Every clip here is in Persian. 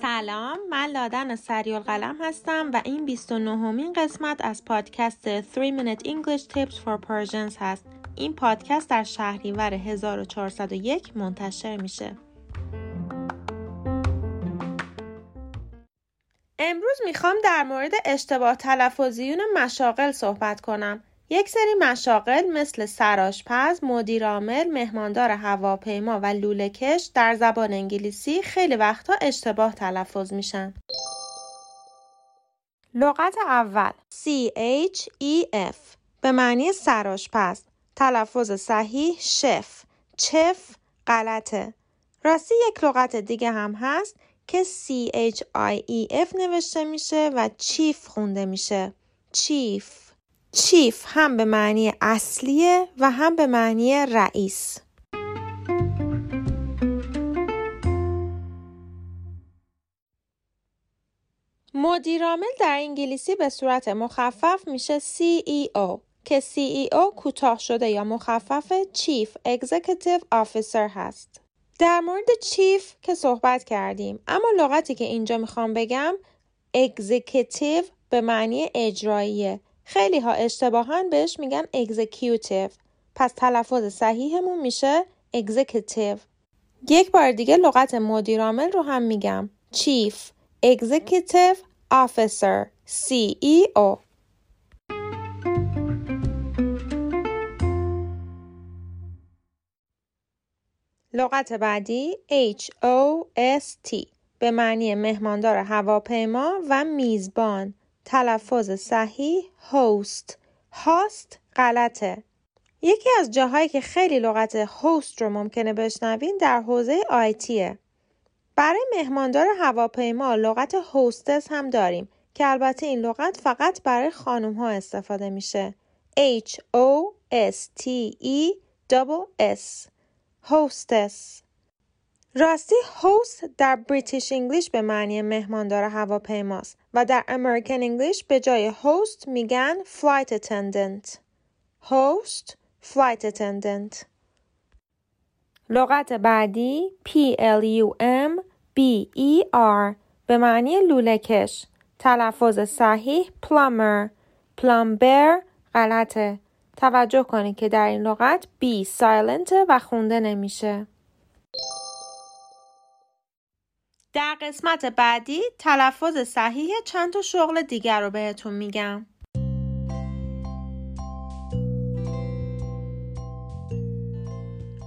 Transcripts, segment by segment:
سلام من لادن سریال قلم هستم و این 29 همین قسمت از پادکست 3 Minute English Tips for Persians هست. این پادکست در شهریور 1401 منتشر میشه. امروز می‌خوام در مورد اشتباه تلفظیون مشاغل صحبت کنم. یک سری مشاغل مثل سراشپز، مدیرعامل، مهماندار هواپیما و لولهکش در زبان انگلیسی خیلی وقتا اشتباه تلفظ میشن. لغت اول C H E F به معنی سراشپز. تلفظ صحیح شف چف غلطه. راستی یک لغت دیگه هم هست که C H I E F نوشته میشه و چیف خونده میشه. چیف. چیف هم به معنی اصلیه و هم به معنی رئیس مدیرعامل در انگلیسی به صورت مخفف میشه CEO که CEO کوتاه شده یا مخفف Chief Executive Officer هست. در مورد چیف که صحبت کردیم اما لغتی که اینجا می‌خوام بگم Executive به معنی اجراییه خیلی ها اشتباها بهش میگن executive. پس تلفظ صحیحمون میشه executive. یک بار دیگه لغت مدیرعامل رو هم میگم. chief executive officer. CEO لغت بعدی H O S T. به معنی مهماندار هواپیما و میزبان. تلفظ صحیح هوست هاست غلطه. یکی از جاهایی که خیلی لغت host رو ممکنه بشنوین در حوزه IT یه برای مهماندار هواپیما لغت hostess هم داریم که البته این لغت فقط برای خانم ها استفاده میشه. H O S T E S hostess راستی host در British English به معنی مهماندار هواپیماست و در American English به جای host میگن flight attendant host flight attendant لغت بعدی P L U M B E R به معنی لولهکش. تلفظ صحیح plumber plumber غلطه. توجه کنید که در این لغت B silent و خونده نمیشه. در قسمت بعدی تلفظ صحیح چند تا شغل دیگر رو بهتون میگم.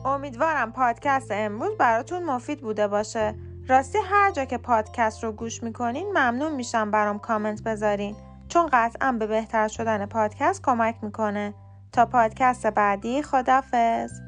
امیدوارم پادکست امروز براتون مفید بوده باشه. راستی هر جا که پادکست رو گوش می‌کنین ممنون میشم برام کامنت بذارین چون قطعا به بهتر شدن پادکست کمک می‌کنه. تا پادکست بعدی خدافز